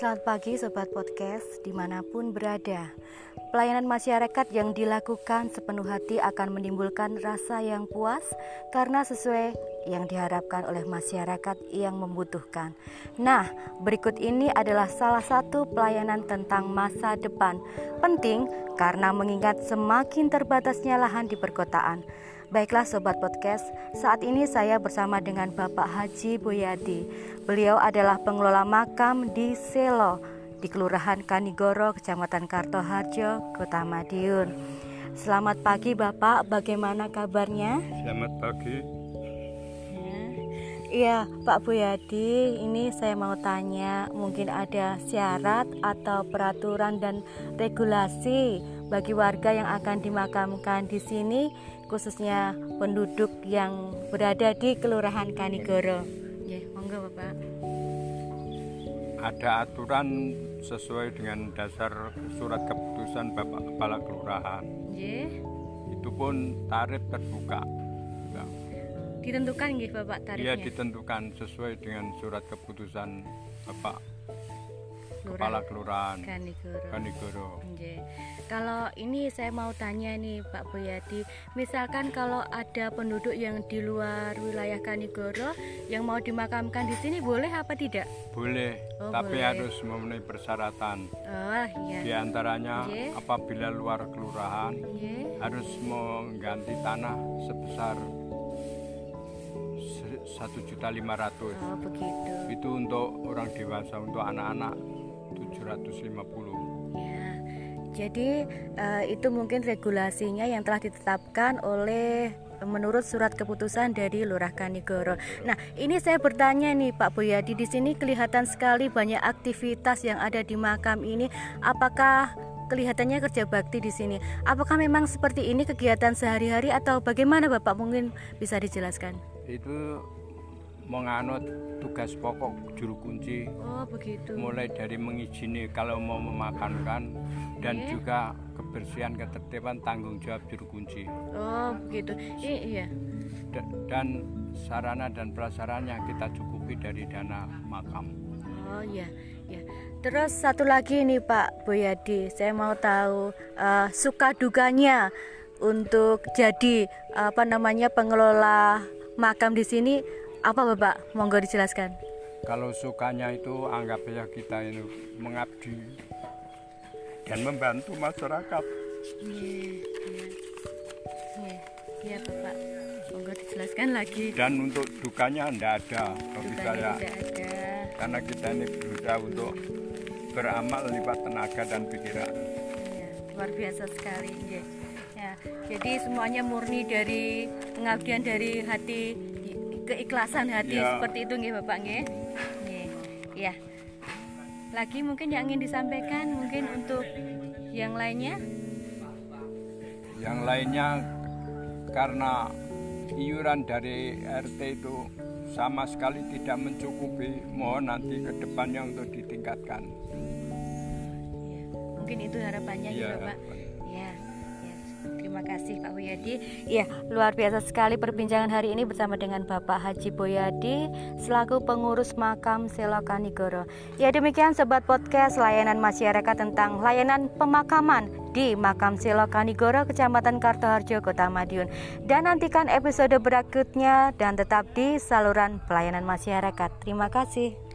Selamat pagi Sobat Podcast di mana pun berada. Pelayanan masyarakat yang dilakukan sepenuh hati akan menimbulkan rasa yang puas Karena sesuai yang diharapkan oleh masyarakat yang membutuhkan. Nah berikut ini adalah salah satu pelayanan tentang masa depan. Penting karena mengingat semakin terbatasnya lahan di perkotaan Baiklah Sobat Podcast, saat ini saya bersama dengan Bapak Haji Boyadi. Beliau adalah pengelola makam di Selo, di Kelurahan Kanigoro, Kecamatan Kartoharjo, Kota Madiun. Selamat pagi Bapak, bagaimana kabarnya? Selamat pagi. Iya, Pak Boyadi, ini saya mau tanya, mungkin ada syarat atau peraturan dan regulasi bagi warga yang akan dimakamkan di sini khususnya penduduk yang berada di Kelurahan Kanigoro. Ya, monggo Bapak. Ada aturan sesuai dengan dasar surat keputusan Bapak Kepala Kelurahan. Ya. Itu pun tarif terbuka. Ditentukan nggih Bapak tarifnya? Iya, ditentukan sesuai dengan surat keputusan Bapak Kepala Kelurahan Kanigoro. Kanigoro. Nggih. Kalau ini saya mau tanya nih Pak Boyadi, misalkan kalau ada penduduk yang di luar wilayah Kanigoro yang mau dimakamkan di sini boleh apa tidak? Boleh, Oh, tapi boleh. harus memenuhi persyaratan. Oh iya. Di antaranya Nggih. apabila luar kelurahan Nggih. harus mengganti tanah sebesar satu juta lima ratus. Oh itu untuk orang dewasa untuk anak-anak 750 Ya, jadi eh, itu mungkin regulasinya yang telah ditetapkan oleh menurut surat keputusan dari Lurah Kanigoro. Nah, ini saya bertanya nih Pak Boyadi di sini kelihatan sekali banyak aktivitas yang ada di makam ini. Apakah kelihatannya kerja bakti di sini? Apakah memang seperti ini kegiatan sehari-hari atau bagaimana Bapak mungkin bisa dijelaskan? itu menganut tugas pokok juru kunci Oh, begitu. mulai dari mengizini kalau mau memakamkan dan Oke. juga kebersihan ketertiban tanggung jawab juru kunci Oh, begitu. I- iya. Da- dan sarana dan prasarana kita cukupi dari dana makam Oh iya, ya. Terus satu lagi nih Pak Boyadi, saya mau tahu eh, suka dukanya untuk jadi apa namanya pengelola makam di sini apa Bapak? Monggo dijelaskan. kalau sukanya itu anggap ya kita ini mengabdi dan membantu masyarakat Iya, iya Bapak. Monggo dijelaskan lagi. dan untuk dukanya tidak ada bagi Dukanya saya tidak ada. karena kita ini berusaha untuk beramal lipat tenaga dan pikiran Iya, luar biasa sekali. nggih. Ya, jadi semuanya murni dari pengabdian dari hati keikhlasan hati Ya. seperti itu nggih Bapak nggih. Nggih. Ya. Lagi mungkin yang ingin disampaikan mungkin untuk yang lainnya? yang lainnya karena iuran dari RT itu sama sekali tidak mencukupi mohon nanti ke depannya untuk ditingkatkan. Mungkin itu harapannya Iya, ya Bapak. harapannya. Ya. ya. Terima kasih Pak Boyadi. Ya, luar biasa sekali perbincangan hari ini bersama dengan Bapak Haji Boyadi selaku pengurus makam Selo Kanigoro. Ya, demikian sobat podcast layanan masyarakat tentang layanan pemakaman di makam Selo Kanigoro Kecamatan Kartoharjo Kota Madiun. Dan nantikan episode berikutnya dan tetap di saluran pelayanan masyarakat. Terima kasih.